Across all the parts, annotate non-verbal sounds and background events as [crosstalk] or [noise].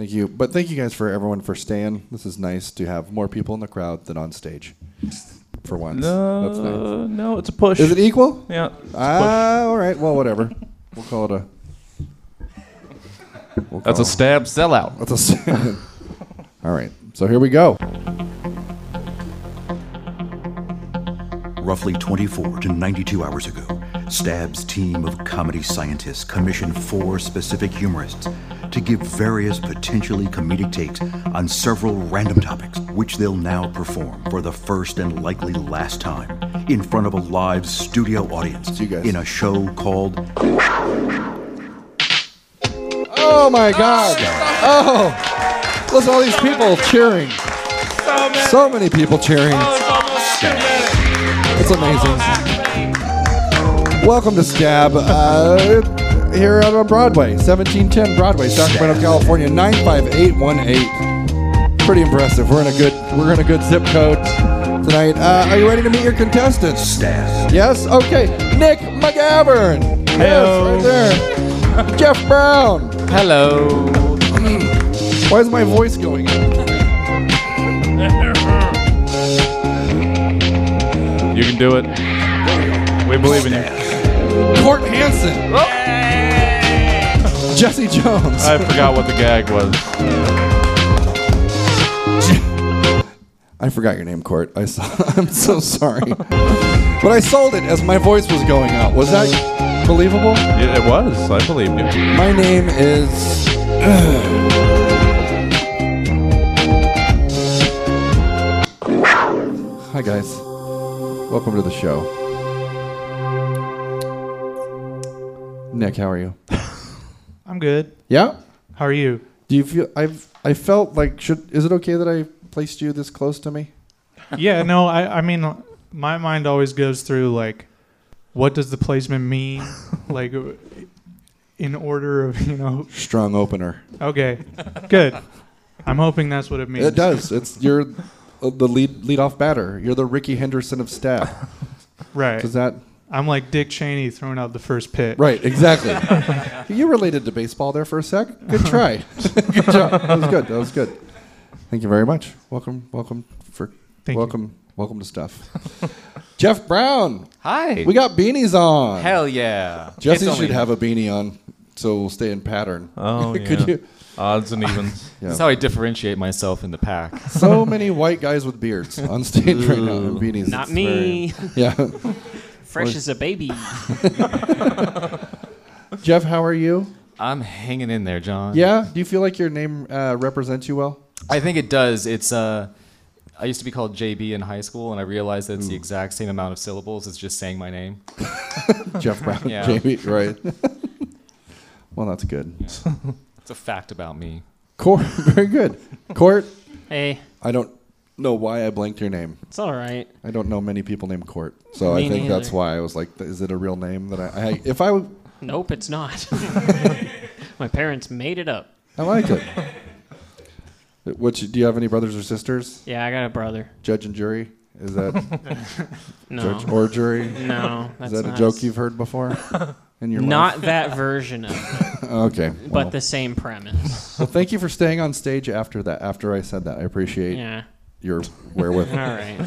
Thank you. But thank you guys for everyone for staying. This is nice to have more people in the crowd than on stage. For once. No, That's nice. no, it's a push. Is it equal? Yeah. it's a push. Ah, all right. Well, whatever. We'll call it a. We'll That's a stab sellout. That's a. [laughs] all right. So here we go. Roughly 24 to 92 hours ago, Stab's team of comedy scientists commissioned four specific humorists to give various potentially comedic takes on several random topics, which they'll now perform for the first and likely last time in front of a live studio audience you guys. in a show called Oh my God! Oh, listen to all these people cheering. So many people cheering. It's amazing. Welcome to Stab. uh, here out on Broadway, 1710 Broadway, Sacramento, California, 95818. Pretty impressive. We're in a good we're in a good zip code tonight. Uh, are you ready to meet your contestants? Yes. Okay. Nick McGavern. Yes, right there. Jeff Brown. Hello. Why is my voice going [laughs] do it. We believe in you. Court Hansen. Jesse Jones. I forgot what the gag was. [laughs] I forgot your name, Court. I saw. [laughs] I'm so sorry, but I sold it as my voice was going out. Was that believable? Yeah, it was. I believed you. My name is. [sighs] Hi guys, welcome to the show. Nick, how are you? [laughs] I'm good. Yeah. How are you? Do you feel I've I felt like should is it okay that I placed you this close to me? [laughs] yeah, no, I, I mean, my mind always goes through like, what does the placement mean? [laughs] like, in order of, you know, Strong opener. okay, good. I'm hoping that's what it means. It does. It's you're the lead lead off batter. You're the Rickey Henderson of Stab. [laughs] Right. Does that I'm like Dick Cheney throwing out the first pitch. right? Exactly. [laughs] you related to baseball there for a sec. Good try. [laughs] good job. That was good. That was good. Thank you very much. Welcome. Welcome for. Thank you. welcome. Welcome to stuff. Jeff Brown. Hi. We got beanies on. Hell yeah. Jesse should have a beanie on, so we'll stay in pattern. Oh, Could yeah. you? Odds and [laughs] evens. Yeah. That's how I differentiate myself in the pack. [laughs] So many white guys with beards on stage right now in beanies. Not It's me. very- yeah. [laughs] Fresh as a baby. Jeff, how are you? I'm hanging in there, John. Yeah. Do you feel like your name uh, represents you well? I think it does. It's uh I used to be called JB in high school and I realized that it's the exact same amount of syllables as just saying my name. Jeff Brown, Yeah. Jamie, right? well, that's good. It's a fact about me. Court, [laughs] very good. Court, Hey, I don't know why I blanked your name. it's all right. I don't know many people named Court, so I Me think that's neither. why I was like, is it a real name that I? If I if I, w- Nope, it's not. [laughs] My parents made it up. I like it. Which do you have any brothers or sisters? Yeah, I got a brother. Judge and jury? Is that [laughs] No, judge or jury? no, that's Is that a not joke you've heard before in your Not that version of it, life? [laughs] Okay. but well. the same premise. Well, thank you for staying on stage after that. After I said that, I appreciate Yeah. your wherewith. [laughs] All right.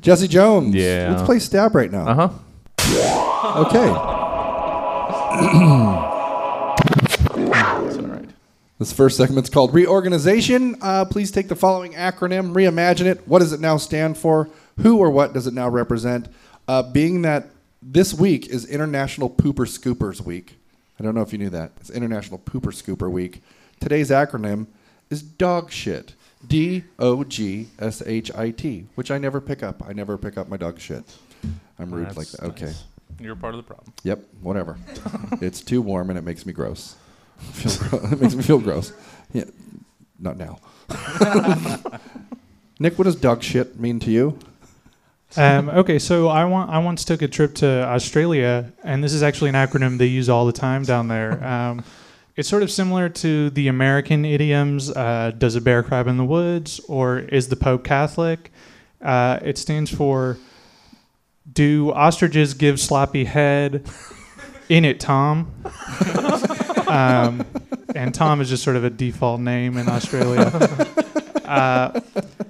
Jesse Jones. Yeah. Let's play stab right now. Uh huh. Okay. [clears throat] It's all right. This first segment's called Reorganization. Uh, please take the following acronym, reimagine it. What does it now stand for? Who or what does it now represent? Uh, being that this week is International Pooper Scoopers Week. I don't know if you knew that. It's International Pooper Scooper Week. Today's acronym is dog shit. D O G S H I T, which I never pick up. I never pick up my dog shit. I'm rude That's like that. Okay. nice. You're part of the problem. Yep, whatever. [laughs] it's too warm and it makes me gross. [laughs] It makes me feel gross. Yeah, not now. [laughs] Nick, what does dog shit mean to you? [laughs] Um, okay, so I, want, I once took a trip to Australia, and this is actually an acronym they use all the time down there. [laughs] Um, it's sort of similar to the American idioms uh, Does a bear crab in the woods? or Is the Pope Catholic? Uh, it stands for Do ostriches give sloppy head? [laughs] In it, Tom. um, and Tom is just sort of a default name in Australia. Uh,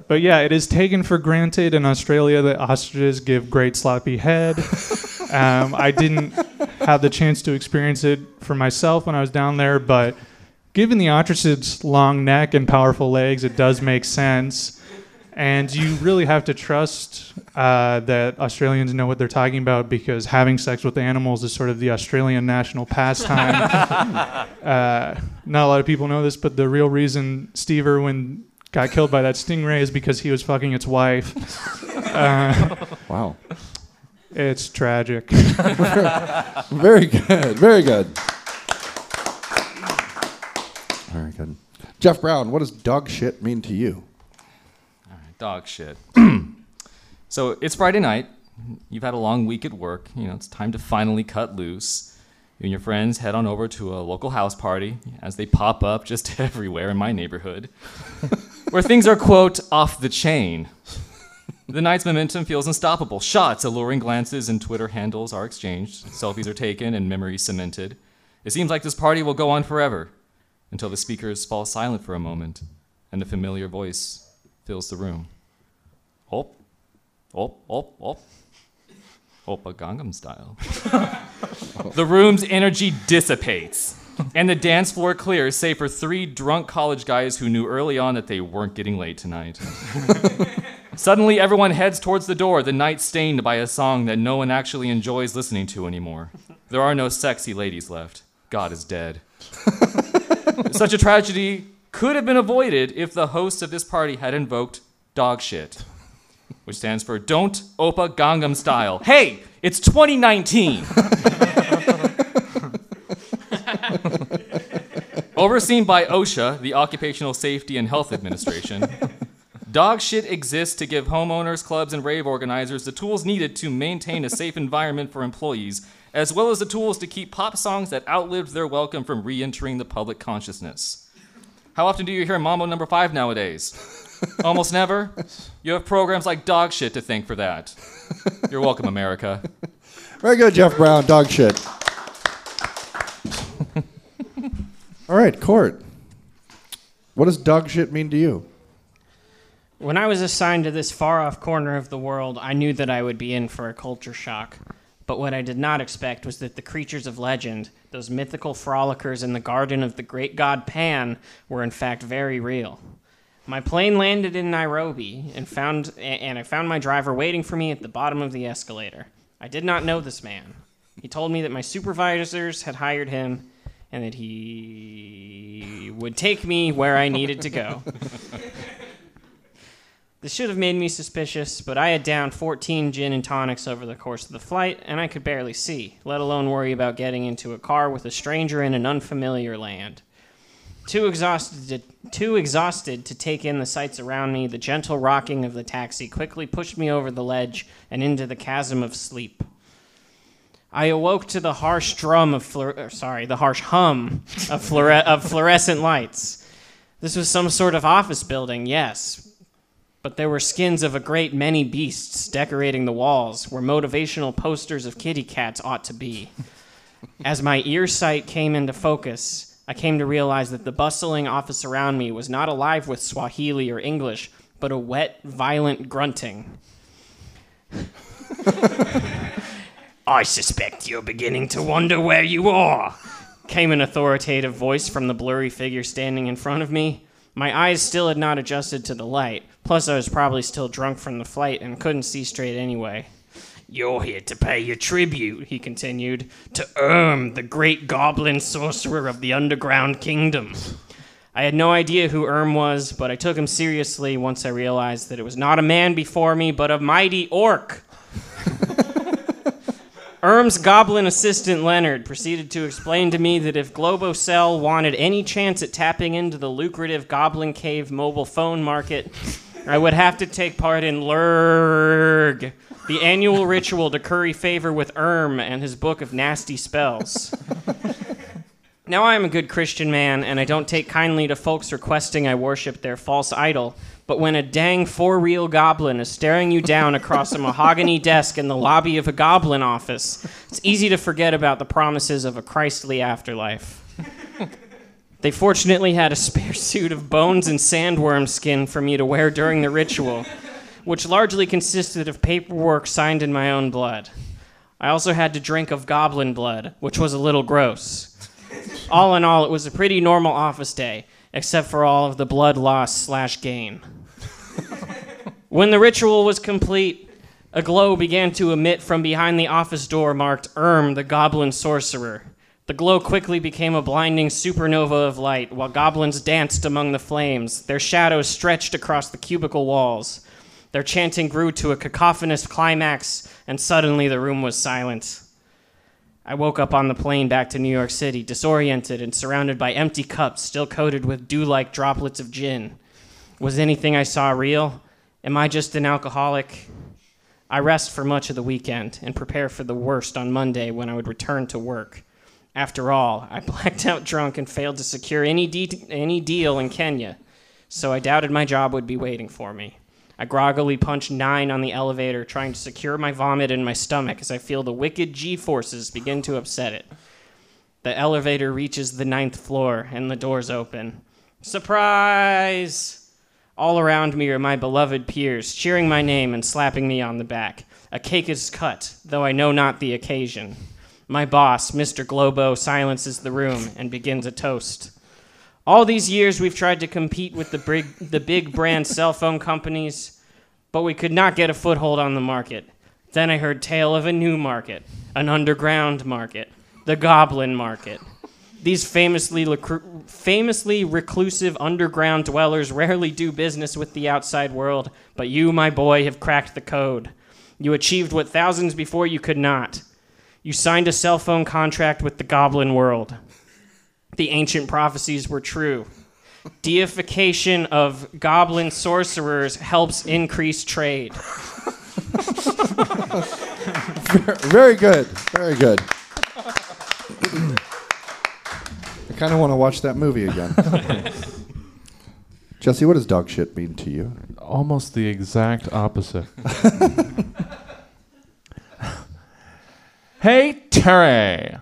but yeah, it is taken for granted in Australia that ostriches give great sloppy head. Um, I didn't have the chance to experience it for myself when I was down there, but given the ostrich's long neck and powerful legs, it does make sense. And you really have to trust uh, that Australians know what they're talking about because having sex with animals is sort of the Australian national pastime. [laughs] uh, not a lot of people know this, but the real reason Steve Irwin got killed by that stingray is because he was fucking its wife. [laughs] Uh, Wow. it's tragic. [laughs] Very good. Very good. Very good. Jeff Brown, what does dog shit mean to you? Dog shit. [clears throat] so it's Friday night. You've had a long week at work. You know, it's time to finally cut loose. You and your friends head on over to a local house party as they pop up just [laughs] everywhere in my neighborhood, [laughs] where things are, quote, off the chain. The night's momentum feels unstoppable. Shots, alluring glances, and Twitter handles are exchanged. Selfies are taken and memories cemented. It seems like this party will go on forever until the speakers fall silent for a moment and a familiar voice fills the room. Op, op, op, op. Oppa Gangnam style. [laughs] the room's energy dissipates, and the dance floor clears, save for three drunk college guys who knew early on that they weren't getting late tonight. [laughs] Suddenly, everyone heads towards the door, the night stained by a song that no one actually enjoys listening to anymore. There are no sexy ladies left. God is dead. [laughs] Such a tragedy could have been avoided if the hosts of this party had invoked dog shit, which stands for Don't Opa Gangnam Style. Hey, it's 2019. [laughs] Overseen by OSHA, the Occupational Safety and Health Administration, dog shit exists to give homeowners, clubs, and rave organizers the tools needed to maintain a safe environment for employees, as well as the tools to keep pop songs that outlived their welcome from re entering the public consciousness. How often do you hear Mambo number five nowadays? Almost never. You have programs like Dog Shit to thank for that. You're welcome, America. Very good, Jeff Brown. Dog shit. All right, Court. What does dog shit mean to you? When I was assigned to this far off corner of the world, I knew that I would be in for a culture shock. But what I did not expect was that the creatures of legend, those mythical frolickers in the garden of the great god Pan, were in fact very real. My plane landed in Nairobi and found and I found my driver waiting for me at the bottom of the escalator. I did not know this man. He told me that my supervisors had hired him and that he would take me where I needed to go. [laughs] This should have made me suspicious, but I had downed 14 gin and tonics over the course of the flight, and I could barely see, let alone worry about getting into a car with a stranger in an unfamiliar land. Too exhausted, to, too exhausted to take in the sights around me, the gentle rocking of the taxi quickly pushed me over the ledge and into the chasm of sleep. I awoke to the harsh drum of er, sorry, the harsh hum of, fluore- of fluorescent lights. This was some sort of office building, yes, but there were skins of a great many beasts decorating the walls, where motivational posters of kitty cats ought to be. As my ear sight came into focus, I came to realize that the bustling office around me was not alive with Swahili or English, but a wet, violent grunting. [laughs] I suspect you're beginning to wonder where you are, came an authoritative voice from the blurry figure standing in front of me. My eyes still had not adjusted to the light, plus, I was probably still drunk from the flight and couldn't see straight anyway. You're here to pay your tribute, he continued, to Erm, the great goblin sorcerer of the underground kingdom. I had no idea who Erm was, but I took him seriously once I realized that it was not a man before me, but a mighty orc. [laughs] Erm's goblin assistant Leonard proceeded to explain to me that if Globocell wanted any chance at tapping into the lucrative Goblin Cave mobile phone market, I would have to take part in Lurg, the annual ritual to curry favor with Erm and his book of nasty spells. [laughs] Now I am a good Christian man, and I don't take kindly to folks requesting I worship their false idol. But when a dang four real goblin is staring you down across a mahogany desk in the lobby of a goblin office, it's easy to forget about the promises of a Christly afterlife. They fortunately had a spare suit of bones and sandworm skin for me to wear during the ritual, which largely consisted of paperwork signed in my own blood. I also had to drink of goblin blood, which was a little gross. All in all, it was a pretty normal office day, except for all of the blood loss slash gain. [laughs] when the ritual was complete, a glow began to emit from behind the office door marked Erm, the goblin sorcerer. The glow quickly became a blinding supernova of light while goblins danced among the flames. Their shadows stretched across the cubicle walls. Their chanting grew to a cacophonous climax, and suddenly the room was silent. I woke up on the plane back to New York City, disoriented and surrounded by empty cups still coated with dew like droplets of gin. Was anything I saw real? Am I just an alcoholic? I rest for much of the weekend and prepare for the worst on Monday when I would return to work. After all, I blacked out drunk and failed to secure any, de- any deal in Kenya, so I doubted my job would be waiting for me. I groggily punch nine on the elevator, trying to secure my vomit in my stomach as I feel the wicked G forces begin to upset it. The elevator reaches the ninth floor and the doors open. Surprise! All around me are my beloved peers, cheering my name and slapping me on the back. A cake is cut, though I know not the occasion. My boss, Mr. Globo, silences the room and begins a toast. All these years we've tried to compete with the big, the big brand [laughs] cell phone companies, but we could not get a foothold on the market. Then I heard tale of a new market, an underground market, the goblin market. These famously, lecru- famously reclusive underground dwellers rarely do business with the outside world, but you, my boy, have cracked the code. You achieved what thousands before you could not. You signed a cell phone contract with the goblin world the ancient prophecies were true. Deification of goblin sorcerers helps increase trade. [laughs] Very good. Very good. [clears throat] I kind of want to watch that movie again. [laughs] Jesse, what does dog shit mean to you? Almost the exact opposite. [laughs] hey, Terry.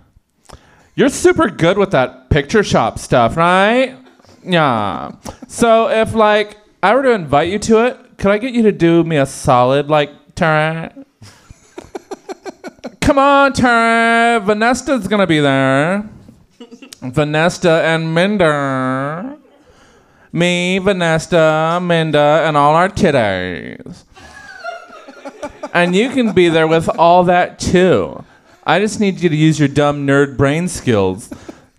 You're super good with that picture shop stuff, right? Yeah. So if like I were to invite you to it, could I get you to do me a solid, like turn? Come on, turn. Vanessa's gonna be there. Vanessa and Minder. Me, Vanessa, Minda, and all our kiddos. and you can be there with all that too. I just need you to use your dumb nerd brain skills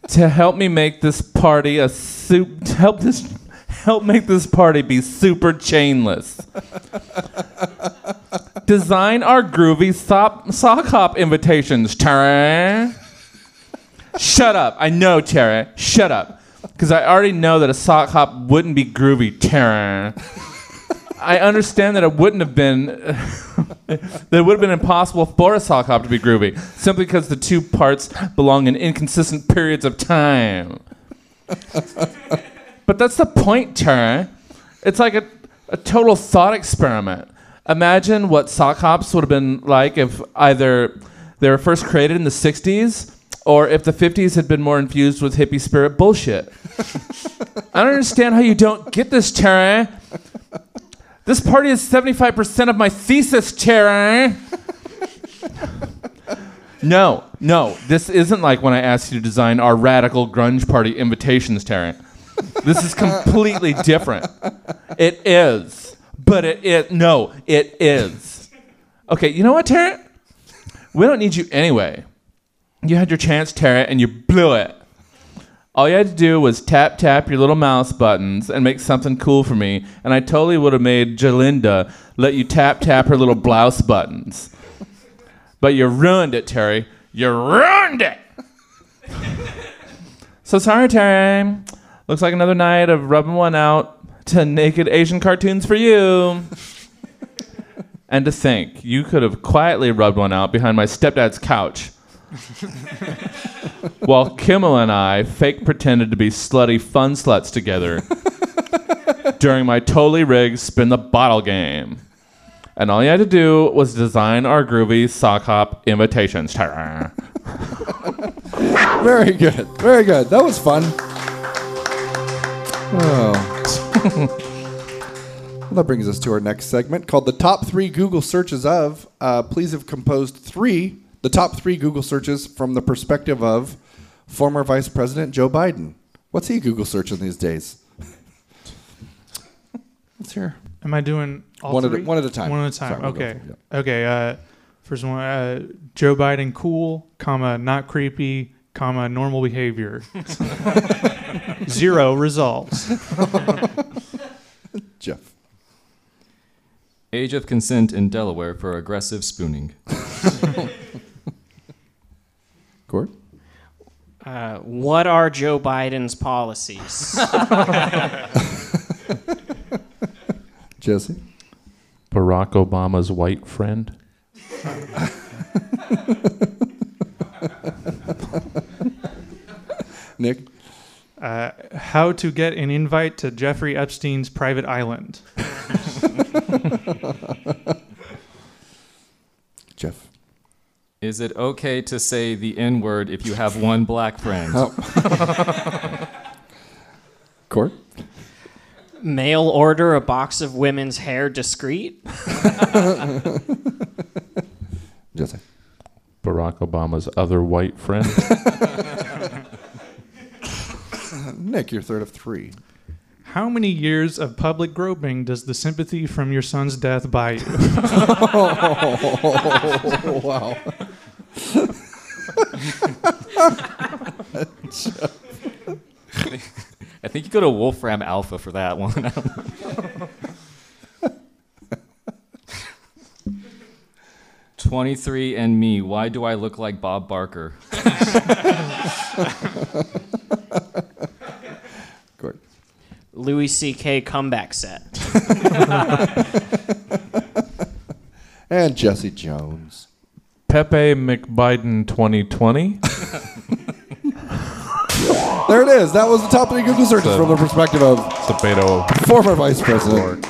to help me make this party a soup. Help this help make this party be super chainless. Design our groovy sock, sock hop invitations, Tara. Shut up. I know, Tara. Shut up. Because I already know that a sock hop wouldn't be groovy, Tara. I understand that it wouldn't have been [laughs] that it would have been impossible for a sock hop to be groovy, simply because the two parts belong in inconsistent periods of time. but that's the point, Tara. It's like a, a total thought experiment. Imagine what sock hops would have been like if either they were first created in the 60s or if the 50s had been more infused with hippie spirit bullshit. [laughs] I don't understand how you don't get this, Tara. This party is 75% of my thesis, Tara. Eh? [laughs] no, no, this isn't like when I asked you to design our radical grunge party invitations, Tara. This is completely different. It is. But it, it no, it is. Okay, you know what, Tara? We don't need you anyway. You had your chance, Tara, and you blew it. All you had to do was tap tap your little mouse buttons and make something cool for me, and I totally would have made Jalinda let you tap tap her little blouse buttons. But you ruined it, Terry. You ruined it. [laughs] so sorry, Terry. Looks like another night of rubbing one out to naked Asian cartoons for you. and to think, you could have quietly rubbed one out behind my stepdad's couch. [laughs] While Kimmel and I fake pretended to be slutty fun sluts together during my totally rigged spin the bottle game. And all you had to do was design our groovy sock hop invitations. Very good. Very good. That was fun. Well, that brings us to our next segment called the top three Google searches of. Uh, please have composed three, the top three Google searches from the perspective of former Vice President Joe Biden. What's he Google searching these days? [laughs] Let's hear. Am I doing all One at a- three? one at a time. One at a time. Sorry, we'll go okay. Okay. Uh, first one. Uh, Joe Biden, cool, comma, not creepy, comma, normal behavior. [laughs] Zero results. [laughs] Jeff. Age of consent in Delaware for aggressive spooning. Uh, what are Joe Biden's policies? [laughs] Jesse? Barack Obama's white friend. [laughs] Nick? Uh, how to get an invite to Jeffrey Epstein's private island. [laughs] Jeff? Is it okay to say the N word if you have one black friend? [laughs] Court. Mail order a box of women's hair discreet? [laughs] Jesse? Barack Obama's other white friend. [laughs] Nick, you're third of three. How many years of public groping does the sympathy from your son's death buy you? Oh, wow. I think you go to Wolfram Alpha for that one. Twenty-three and me. Why do I look like Bob Barker? Court? Louis C.K. comeback set. [laughs] And Jesse Jones. Pepe McBiden 2020. [laughs] There it is. That was the top three Google searches from the perspective of It's a Beto. former Vice President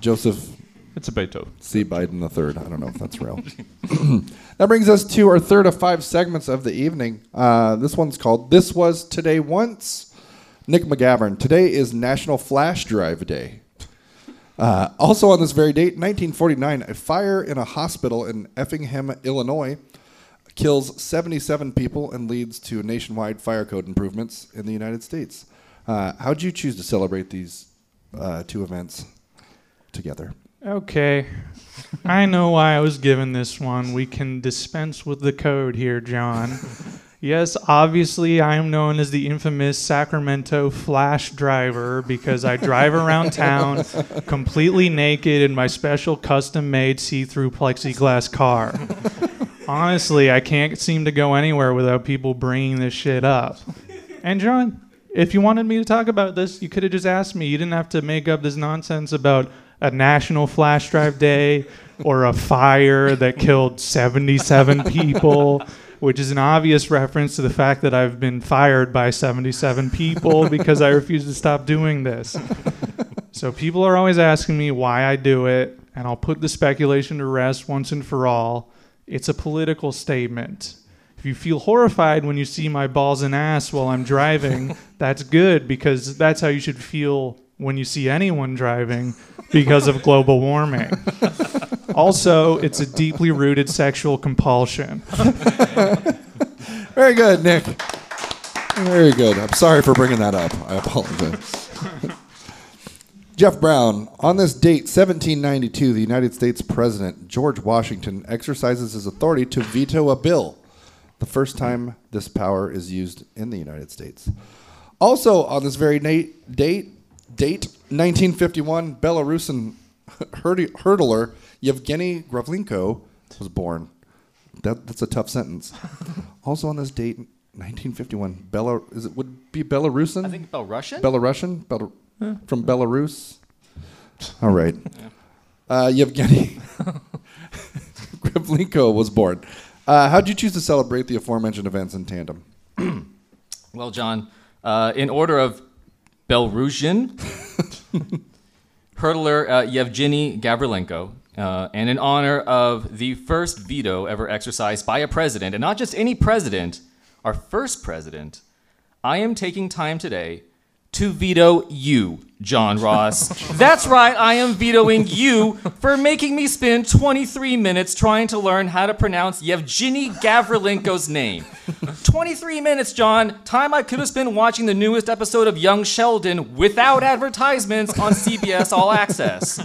Joseph It's a Beto. C. Biden the third. I don't know if that's real. [clears throat] that brings us to our third of five segments of the evening. Uh, this one's called "This Was Today Once." Nick McGavern. Today is National Flash Drive Day. Uh, also on this very date, 1949, a fire in a hospital in Effingham, Illinois, kills 77 people and leads to nationwide fire code improvements in the United States. Uh, how'd you choose to celebrate these uh, two events together? Okay. I know why I was given this one. We can dispense with the code here, John. [laughs] Yes, obviously, I am known as the infamous Sacramento Flash Driver because I drive around [laughs] town completely naked in my special custom made see through plexiglass car. [laughs] Honestly, I can't seem to go anywhere without people bringing this shit up. And, John, if you wanted me to talk about this, you could have just asked me. You didn't have to make up this nonsense about a national flash drive day or a fire that killed 77 people, which is an obvious reference to the fact that I've been fired by 77 people because I refuse to stop doing this. So people are always asking me why I do it, and I'll put the speculation to rest once and for all. It's a political statement. If you feel horrified when you see my balls and ass while I'm driving, [laughs] that's good because that's how you should feel when you see anyone driving because of global warming. [laughs] Also, it's a deeply rooted sexual compulsion. [laughs] Very good, Nick. Very good. I'm sorry for bringing that up. I apologize. Jeff Brown. On this date, 1792, the United States President George Washington exercises his authority to veto a bill. The first time this power is used in the United States. Also, on this very na- date, date 1951, Belarusian [laughs] hurdler Yevgeny Gravlenko was born. That, that's a tough sentence. [laughs] also on this date, 1951, Bela is it would be Belarusian? I think. Belarusian, Bel- from Belarus. All right. Uh, Yevgeny [laughs] Gravlenko was born. Uh, how'd you choose to celebrate the aforementioned events in tandem? [clears throat] Well, John, uh, in order of Belarusian, [laughs] hurdler uh, Yevgeny Gavrilenko, uh, and in honor of the first veto ever exercised by a president, and not just any president, our first president, I am taking time today to veto you, John Ross. That's right, I am vetoing you for making me spend 23 minutes trying to learn how to pronounce Yevgeny Gavrilenko's name. 23 minutes, John. Time I could have spent watching the newest episode of Young Sheldon without advertisements on CBS All Access.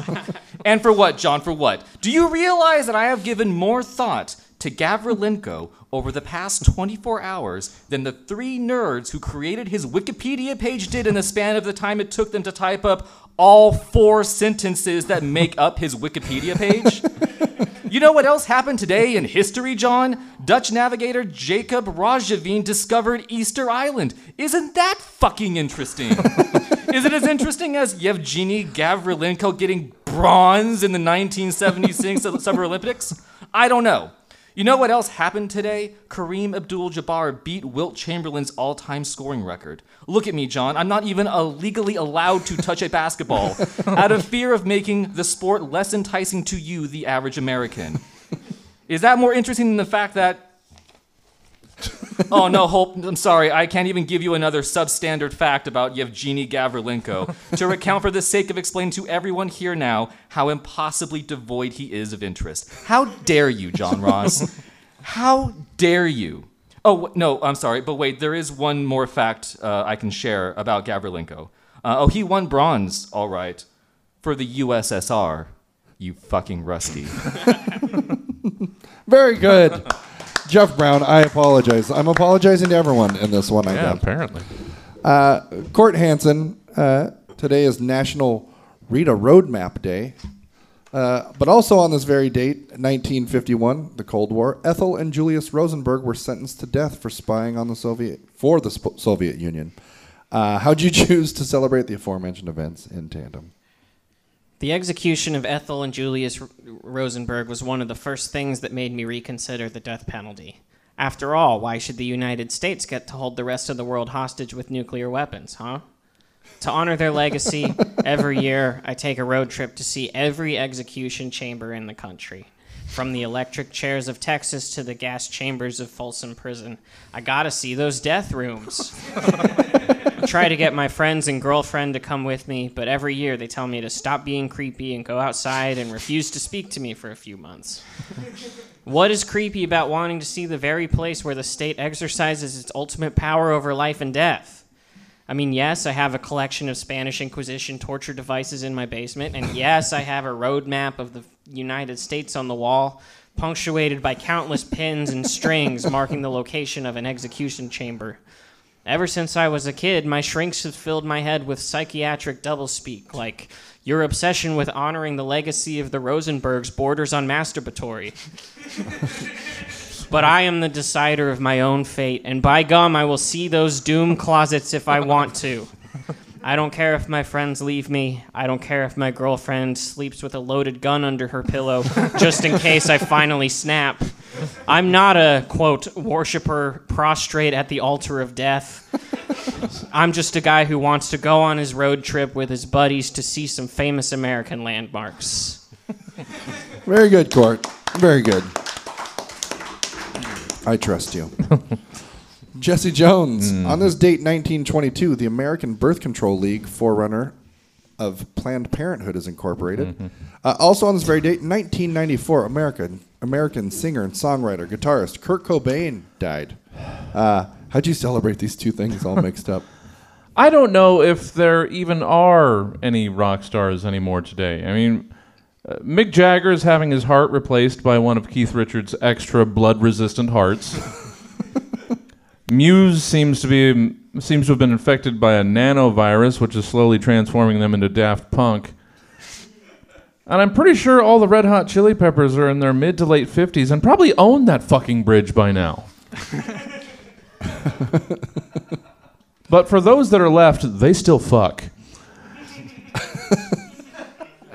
And for what, John? For what? Do you realize that I have given more thought to Gavrilenko over the past 24 hours than the three nerds who created his Wikipedia page did in the span of the time it took them to type up all four sentences that make up his Wikipedia page? [laughs] You know what else happened today in history, John? Dutch navigator Jacob Roggeveen discovered Easter Island. Isn't that fucking interesting? [laughs] Is it as interesting as Yevgeny Gavrilenko getting bronze in the 1976 [laughs] Summer Olympics? I don't know. You know what else happened today? Kareem Abdul Jabbar beat Wilt Chamberlain's all time scoring record. Look at me, John. I'm not even legally allowed to touch a basketball [laughs] out of fear of making the sport less enticing to you, the average American. Is that more interesting than the fact that. Oh no, Hope, I'm sorry. I can't even give you another substandard fact about Yevgeny Gavrilenko to recount for the sake of explaining to everyone here now how impossibly devoid he is of interest. How dare you, John Ross? How dare you? Oh, no, I'm sorry, but wait, there is one more fact uh, I can share about Gavrilenko. Uh, oh, he won bronze, all right, for the USSR. You fucking rusty. [laughs] Very good. Jeff Brown, I apologize. I'm apologizing to everyone in this one. I Yeah, got. apparently. Uh, Court Hansen, uh, today is National Read a Roadmap Day. Uh, but also on this very date, 1951, the Cold War, Ethel and Julius Rosenberg were sentenced to death for spying on the Soviet for the Sp- Soviet Union. Uh, how'd you [laughs] choose to celebrate the aforementioned events in tandem? The execution of Ethel and Julius R- Rosenberg was one of the first things that made me reconsider the death penalty. After all, why should the United States get to hold the rest of the world hostage with nuclear weapons, huh? To honor their legacy, [laughs] every year I take a road trip to see every execution chamber in the country. From the electric chairs of Texas to the gas chambers of Folsom Prison. I gotta see those death rooms. I try to get my friends and girlfriend to come with me, but every year they tell me to stop being creepy and go outside and refuse to speak to me for a few months. what is creepy about wanting to see the very place where the state exercises its ultimate power over life and death? I mean, yes, I have a collection of Spanish Inquisition torture devices in my basement, and yes, I have a road map of the United States on the wall, punctuated by countless pins and strings marking the location of an execution chamber. Ever since I was a kid, my shrinks have filled my head with psychiatric doublespeak, like your obsession with honoring the legacy of the Rosenbergs borders on masturbatory. [laughs] but I am the decider of my own fate, and by gum, I will see those doom closets if I want to. I don't care if my friends leave me. I don't care if my girlfriend sleeps with a loaded gun under her pillow, just in case I finally snap. I'm not a, quote, worshiper prostrate at the altar of death. I'm just a guy who wants to go on his road trip with his buddies to see some famous American landmarks. Very good, Court. Very good. I trust you. [laughs] Jesse Jones. On this date, 1922, the American Birth Control League, forerunner of Planned Parenthood, is incorporated. Uh, also on this very date, 1994, American American singer and songwriter, guitarist Kurt Cobain died. Uh, how'd you celebrate these two things all mixed up? [laughs] I don't know if there even are any rock stars anymore today. I mean, uh, Mick Jagger is having his heart replaced by one of Keith Richards' extra blood-resistant hearts. [laughs] Muse seems to be seems to have been infected by a nanovirus, which is slowly transforming them into Daft Punk. And I'm pretty sure all the Red Hot Chili Peppers are in their mid to late 50s and probably own that fucking bridge by now. [laughs] But for those that are left, they still fuck.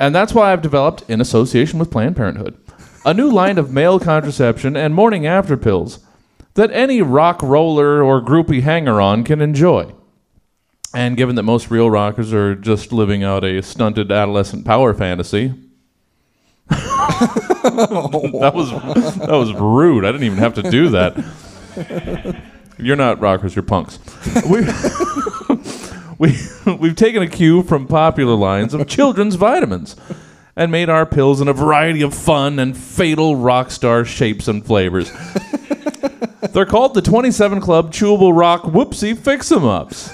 And that's why I've developed, in association with Planned Parenthood, a new line of male contraception and morning after pills that any rock roller or groupie hanger on can enjoy. And given that most real rockers are just living out a stunted adolescent power fantasy, [laughs] that was that was rude. I didn't even have to do that. You're not rockers, you're punks. We, [laughs] We, [laughs] we've taken a cue from popular lines of children's vitamins and made our pills in a variety of fun and fatal rock star shapes and flavors. [laughs] They're called the 27 Club Chewable Rock Whoopsie Fix 'em Ups.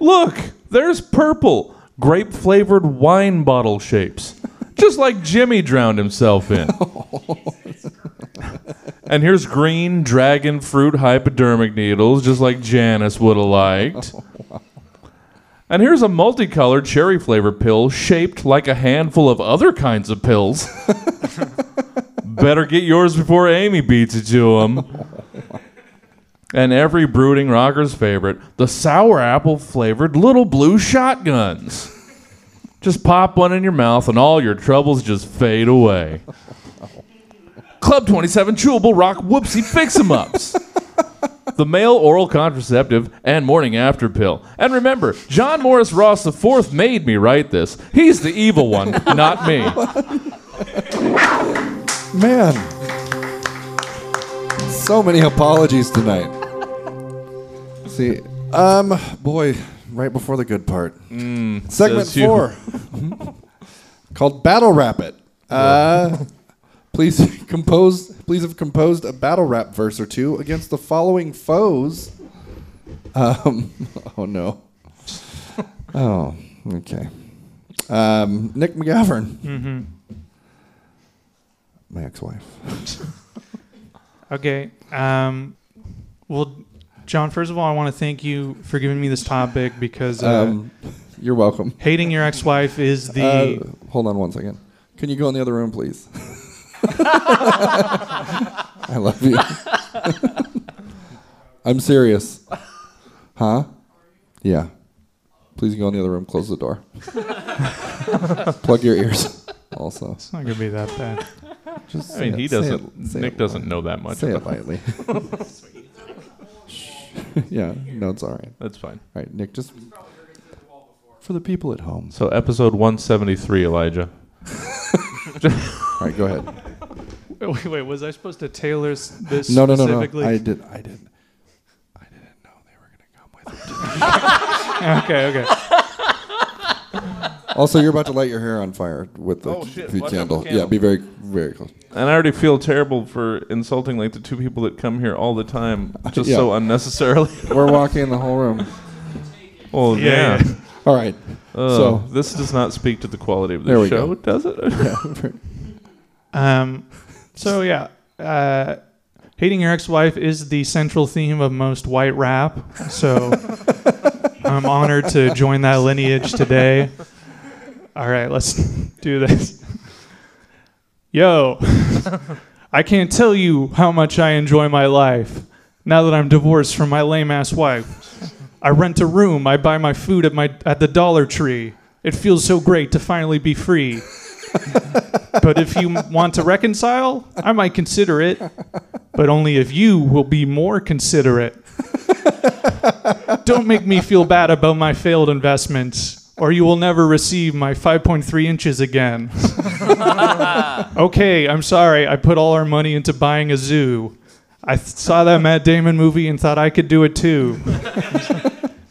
Look, there's purple, grape flavored wine bottle shapes, just like Jimi drowned himself in. [laughs] and here's green dragon fruit hypodermic needles, just like Janis would have liked. [laughs] Oh, and here's a multicolored cherry flavor pill shaped like a handful of other kinds of pills. [laughs] Better get yours before Amy beats it to him. [laughs] Oh, and every brooding rocker's favorite, the sour apple flavored little blue shotguns. Just pop one in your mouth and all your troubles just fade away. Club 27 Chewable Rock Whoopsie Fix 'em Ups. [laughs] The male oral contraceptive and morning after pill. And remember, John Morris Ross IV made me write this. He's the evil one, [laughs] not me. Man. So many apologies tonight. See, um, boy, right before the good part. Segment four, [laughs] called Battle Rap It. Uh, please [laughs] compose. Please have composed a battle rap verse or two against the following foes. Um, [laughs] oh no. [laughs] Oh, okay. Um, Nick McGovern. My ex-wife. Okay. Um, well, John, first of all, I want to thank you for giving me this topic because uh, Um, you're welcome. hating your ex-wife is the. Uh, hold on one second. Can you go in the other room, please? [laughs] I love you. [laughs] I'm serious. Huh? Yeah. Please go in the other room. Close the door. [laughs] Plug your ears. Also, it's not gonna be that bad. just I mean, say he doesn't. it- Nick it doesn't know that much. Say it about- lightly. Shh. yeah. No, it's all right. That's fine. All right, Nick. Just for the people at home. So, episode 173, Elijah. All right, go ahead. [laughs] Wait, wait, was I supposed to tailor s- this No, no, no, no. specifically? I did. I didn't. I didn't know they were gonna come with it. [laughs] okay, okay. [laughs] Also, you're about to light your hair on fire with the Oh, shit. Watch out candle. for Yeah, candle. be very, very close. And I already feel terrible for insulting like the two people that come here all the time, just Yeah. so unnecessarily. We're walking in the whole room. well, Yeah, yeah. All right. Uh, So- this does not speak to the quality of the show, go. does it? [laughs] [laughs] Um, so yeah, uh, hating your ex-wife is the central theme of most white rap. So [laughs] I'm honored to join that lineage today. All right, let's do this. Yo, I can't tell you how much I enjoy my life now that I'm divorced from my lame ass wife. I rent a room. I buy my food at my at the Dollar Tree. It feels so great to finally be free. [laughs] But if you want to reconcile, I might consider it. But only if you will be more considerate. [laughs] Don't make me feel bad about my failed investments, or you will never receive my 5.3 inches again. [laughs] okay, I'm sorry. I put all our money into buying a zoo. I th- saw that Matt Damon movie and thought I could do it too.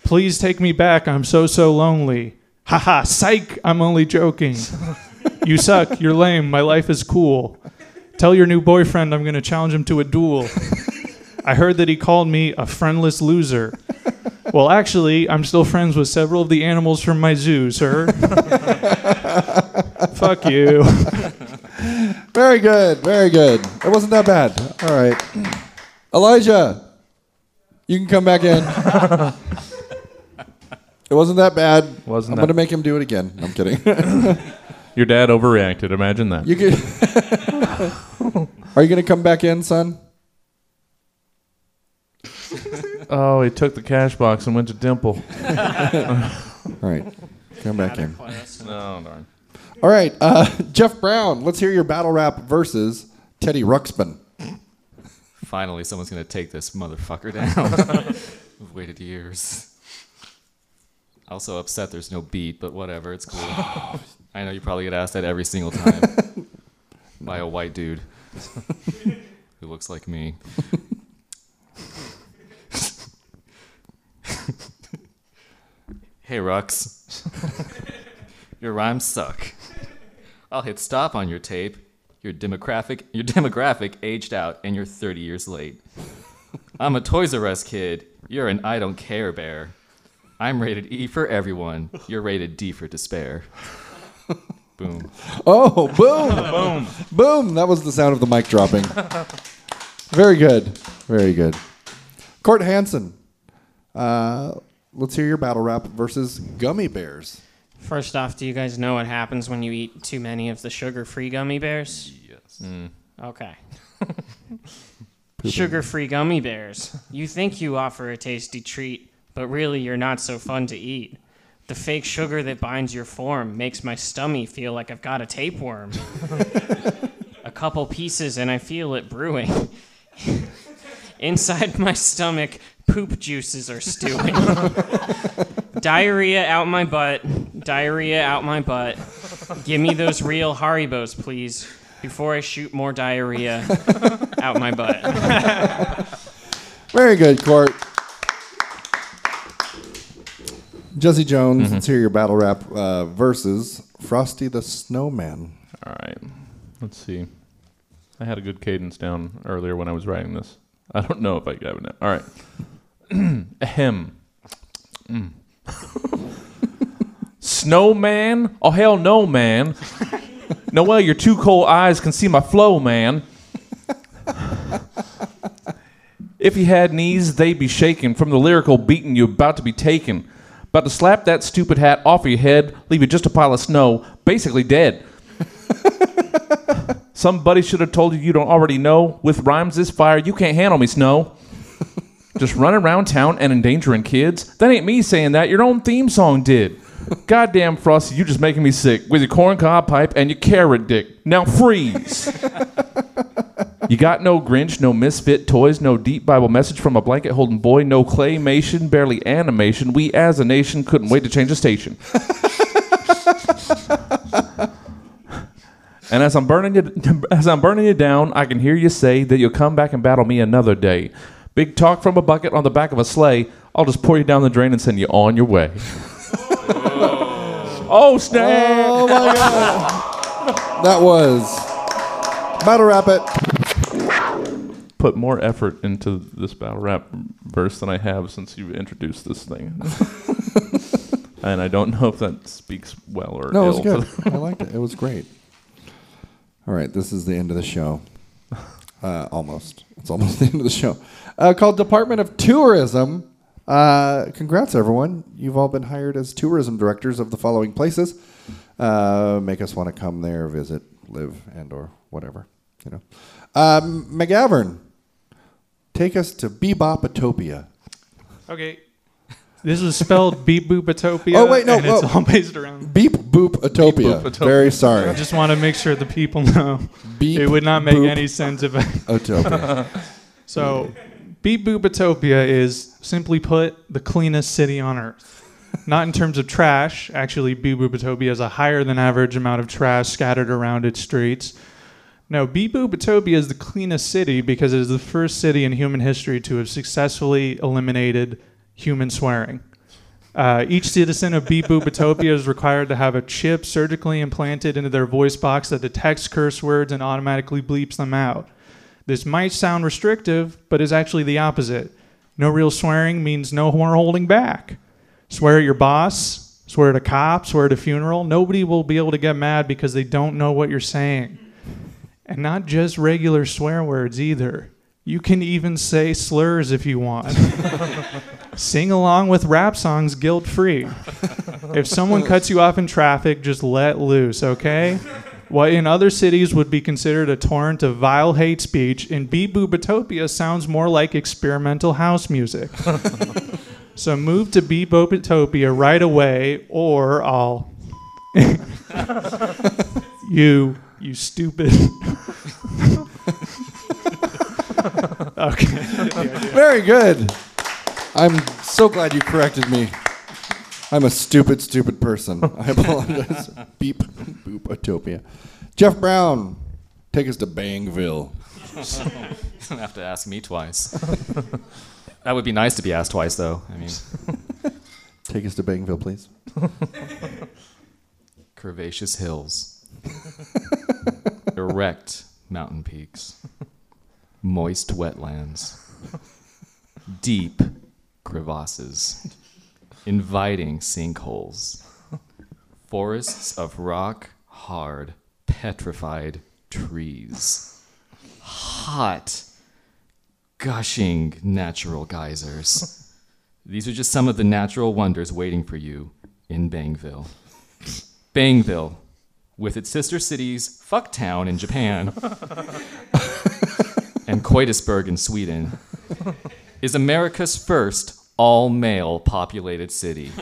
Please take me back. I'm so, so lonely. Haha, psych. I'm only joking. [laughs] You suck. You're lame. My life is cool. Tell your new boyfriend I'm going to challenge him to a duel. I heard that he called me a friendless loser. Well, actually, I'm still friends with several of the animals from my zoo, sir. [laughs] Fuck you. Very good. Very good. It wasn't that bad. All right. Elijah, you can come back in. [laughs] it wasn't that bad. Wasn't I'm that- going to make him do it again. No, I'm kidding. [laughs] Your dad overreacted. Imagine that. you can. [laughs] Are you going to come back in, son? oh, he took the cash box and went to Dimple. [laughs] All right. Come back in. No, darn. All right. Uh, Jeff Brown, let's hear your battle rap versus Teddy Ruxpin. Finally, someone's gonna take this motherfucker down. I've waited years. Also upset there's no beat, but whatever, it's cool. [laughs] I know you probably get asked that every single time [laughs] by a white dude [laughs] who looks like me. Hey, Rux. your rhymes suck. I'll hit stop on your tape. Your demographic, your demographic aged out, and you're 30 years late. I'm a Toys R Us kid. You're an I don't care bear. I'm rated E for everyone. You're rated D for despair. [laughs] Boom. Oh, boom. [laughs] boom. Boom. That was the sound of the mic dropping. Very good. Very good. Court Hansen. Uh, let's hear your battle rap versus gummy bears. First off, do you guys know what happens when you eat too many of the sugar-free gummy bears? Yes. Okay. [laughs] Sugar-free gummy bears. You think you offer a tasty treat, but really you're not so fun to eat. The fake sugar that binds your form makes my stomach feel like I've got a tapeworm. a couple pieces and I feel it brewing. [laughs] Inside my stomach, poop juices are stewing. [laughs] diarrhea out my butt. Diarrhea out my butt. Give me those real Haribos, please, before I shoot more diarrhea out my butt. [laughs] Very good, Court. Jesse Jones, let's hear your battle rap uh, versus Frosty the Snowman. All right. Let's see. I had a good cadence down earlier when I was writing this. I don't know if I got it now. All right. [clears throat] Ahem. Mm. [laughs] Snowman? Oh, hell no, man. No way your two cold eyes can see my flow, man. If you had knees, they'd be shaking from the lyrical beating you're about to be taken. About to slap that stupid hat off of your head, leave you just a pile of snow, basically dead. [laughs] Somebody should have told you you don't already know. With rhymes this fire, you can't handle me, Snow. [laughs] Just running around town and endangering kids? That ain't me saying that. Your own theme song did. [laughs] Goddamn, Frosty, you just making me sick with your corncob pipe and your carrot dick. Now freeze. You got no Grinch, no misfit toys, no deep Bible message from a blanket holding boy, no claymation, barely animation. We as a nation couldn't wait to change the station. [laughs] And as I'm burning you, as I'm burning you down, I can hear you say that you'll come back and battle me another day. Big talk from a bucket on the back of a sleigh. I'll just pour you down the drain and send you on your way. [laughs] oh snap! Oh my god! That was battle rap it. Put more effort into this battle rap verse than I have since you introduced this thing. [laughs] and I don't know if that speaks well or No, it was good. [laughs] I liked it. It was great. All right, this is the end of the show. [laughs] Uh, almost. It's almost the end of the show. Uh, called Department of Tourism. Uh, congrats, everyone. You've all been hired as tourism directors of the following places. Uh, make us want to come there, visit, live, and or whatever. You know. Um, McGavern, take us to Bebopatopia. Okay. This is spelled [laughs] Beep Boopatopia. Oh, wait, no, And it's whoa. all based around. Beep Boopatopia. Boopatopia. Very sorry. I just want to make sure the people know. Beep it would not make boop any sense if I. Otopia. [laughs] So, Beep Boopatopia is, simply put, the cleanest city on earth. Not in terms of trash. Actually, Beep Boopatopia has a higher than average amount of trash scattered around its streets. No, Beep Boopatopia is the cleanest city because it is the first city in human history to have successfully eliminated human swearing. Uh, each citizen of Beep Boopatopia is required to have a chip surgically implanted into their voice box that detects curse words and automatically bleeps them out. This might sound restrictive, but is actually the opposite. No real swearing means no more holding back. Swear at your boss, swear at a cop, swear at a funeral. Nobody will be able to get mad because they don't know what you're saying. And not just regular swear words either. You can even say slurs if you want. [laughs] Sing along with rap songs guilt free. If someone cuts you off in traffic, just let loose, okay? What in other cities would be considered a torrent of vile hate speech, in Beep Boopatopia sounds more like experimental house music. [laughs] so move to Beep Boopatopia right away, or I'll. [laughs] you, you stupid. Okay. [laughs] Very good. I'm so glad you corrected me. I'm a stupid, stupid person. I [laughs] apologize. Beep, boop, Utopia. Jeff Brown, take us to Bangville. You [laughs] don't have to ask me twice. that would be nice to be asked twice, though. I mean, Take us to Bangville, please. Curvaceous hills, erect mountain peaks, moist wetlands, deep crevasses, inviting sinkholes, forests of rock hard, petrified trees, hot, gushing natural geysers. These are just some of the natural wonders waiting for you in Bangville. Bangville, with its sister cities Fucktown in Japan [laughs] and Koitusburg in Sweden, is America's first all male populated city. [laughs]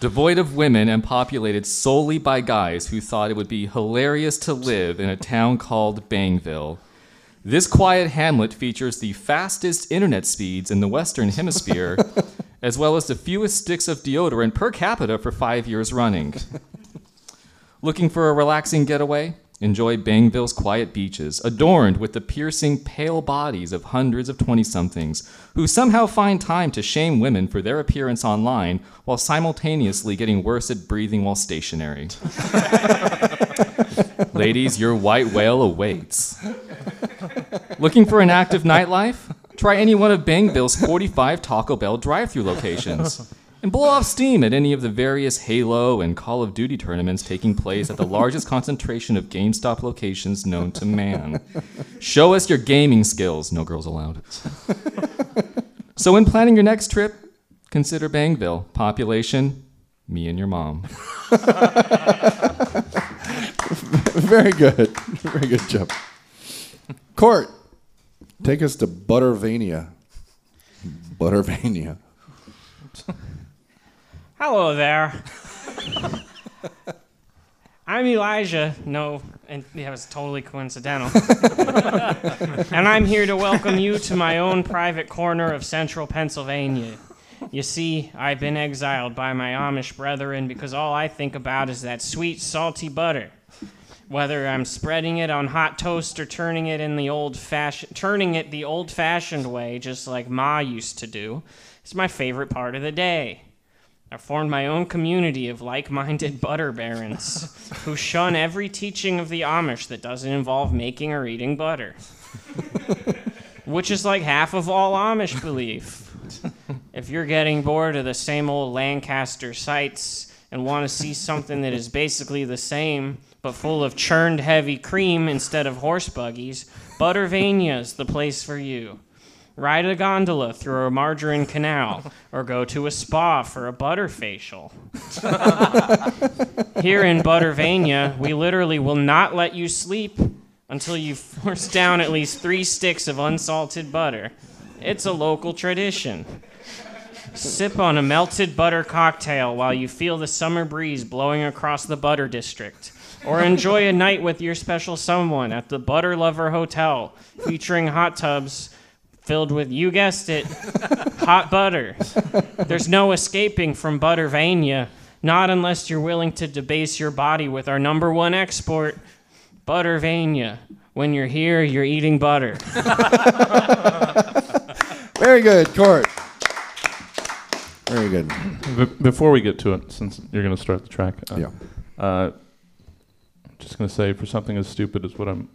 Devoid of women and populated solely by guys who thought it would be hilarious to live in a town called Bangville. This quiet hamlet features the fastest internet speeds in the Western Hemisphere, [laughs] as well as the fewest sticks of deodorant per capita for five years running. Looking for a relaxing getaway? Enjoy Bangville's quiet beaches, adorned with the piercing pale bodies of hundreds of 20 somethings who somehow find time to shame women for their appearance online while simultaneously getting worse at breathing while stationary. [laughs] Ladies, your white whale awaits. Looking for an active nightlife? Try any one of Bangville's 45 Taco Bell drive through locations. And blow off steam at any of the various Halo and Call of Duty tournaments taking place at the largest concentration of GameStop locations known to man. Show us your gaming skills. No girls allowed. so, when planning your next trip, consider Bangville. Population, me and your mom. [laughs] Very good. Very good job. Court, take us to Buttervania. Buttervania. Hello there. I'm Elijah. No, and yeah, was totally coincidental. and I'm here to welcome you to my own private corner of central Pennsylvania. You see, I've been exiled by my Amish brethren because all I think about is that sweet, salty butter. Whether I'm spreading it on hot toast or turning it in the old fashioned, turning it the old-fashioned way, just like Ma used to do, it's my favorite part of the day. I formed my own community of like minded butter barons who shun every teaching of the Amish that doesn't involve making or eating butter. Which is like half of all Amish belief. If you're getting bored of the same old Lancaster sites and want to see something that is basically the same but full of churned heavy cream instead of horse buggies, Buttervania is the place for you ride a gondola through a margarine canal, or go to a spa for a butter facial. [laughs] Here in Buttervania, we literally will not let you sleep until you force down at least three sticks of unsalted butter. It's a local tradition. Sip on a melted butter cocktail while you feel the summer breeze blowing across the butter district. Or enjoy a night with your special someone at the Butter Lover Hotel, featuring hot tubs filled with, you guessed it, hot butter. There's no escaping from Buttervania, not unless you're willing to debase your body with our number one export, Buttervania. When you're here, you're eating butter. [laughs] Very good, Court. Very good. B- before we get to it, since you're going to start the track, uh, Yeah. uh, I'm just going to say for something as stupid as what I'm,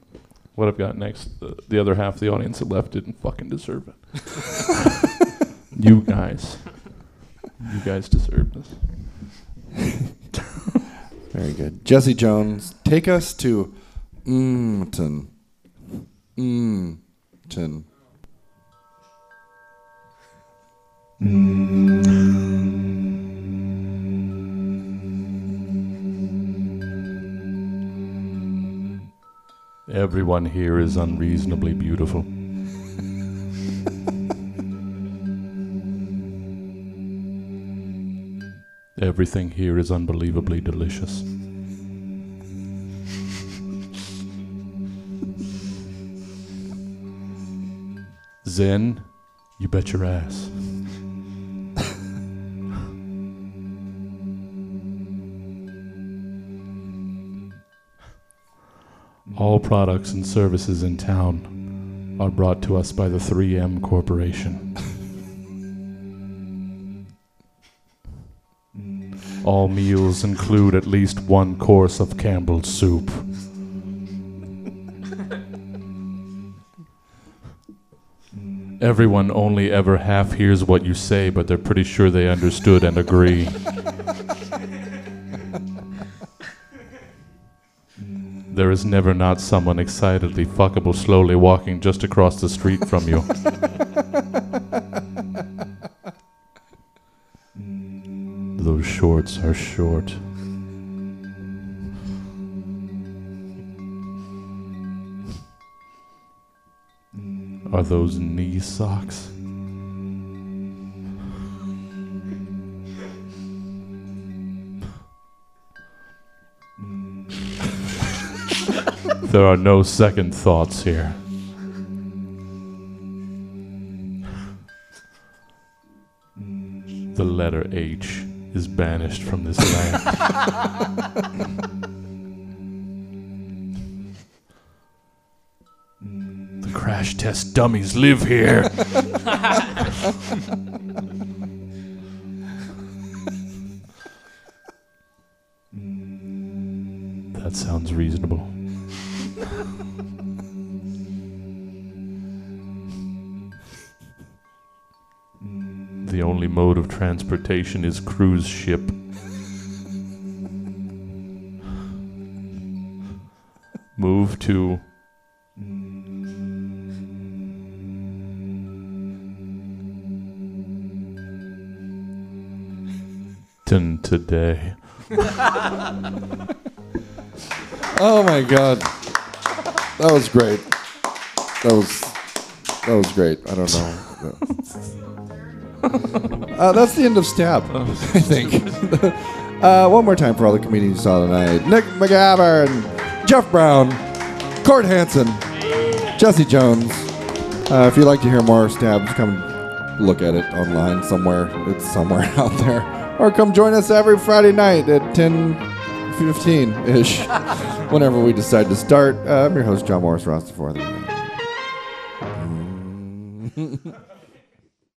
what I've got next, the, the other half of the audience that left didn't fucking deserve it. [laughs] you guys, you guys deserve this. Very good. Jesse Jones, take us to Mton. Mton. Mm. Everyone here is unreasonably beautiful. Everything here is unbelievably delicious. Zen, you bet your ass. All products and services in town are brought to us by the 3M Corporation. All meals include at least one course of Campbell's soup. Everyone only ever half hears what you say, but they're pretty sure they understood and agree. There is never not someone excitedly fuckable slowly walking just across the street from you. [laughs] Those shorts are short. Are those knee socks? There are no second thoughts here. The letter H is banished from this land. [laughs] the crash test dummies live here. [laughs] that sounds reasonable. Only mode of transportation is cruise ship. Move to. Today. [laughs] Oh my god, that was great. That was that was great. I don't know. [laughs] uh, that's the end of stab. [laughs] I think. [laughs] uh, one more time for all the comedians you saw tonight: Nick McGavern, Jeff Brown, Court Hansen, Jesse Jones. Uh, if you'd like to hear more stabs, come look at it online somewhere. It's somewhere out there. Or come join us every Friday night at 10 15 ish, whenever we decide to start. Uh, I'm your host, John Morris Ross, the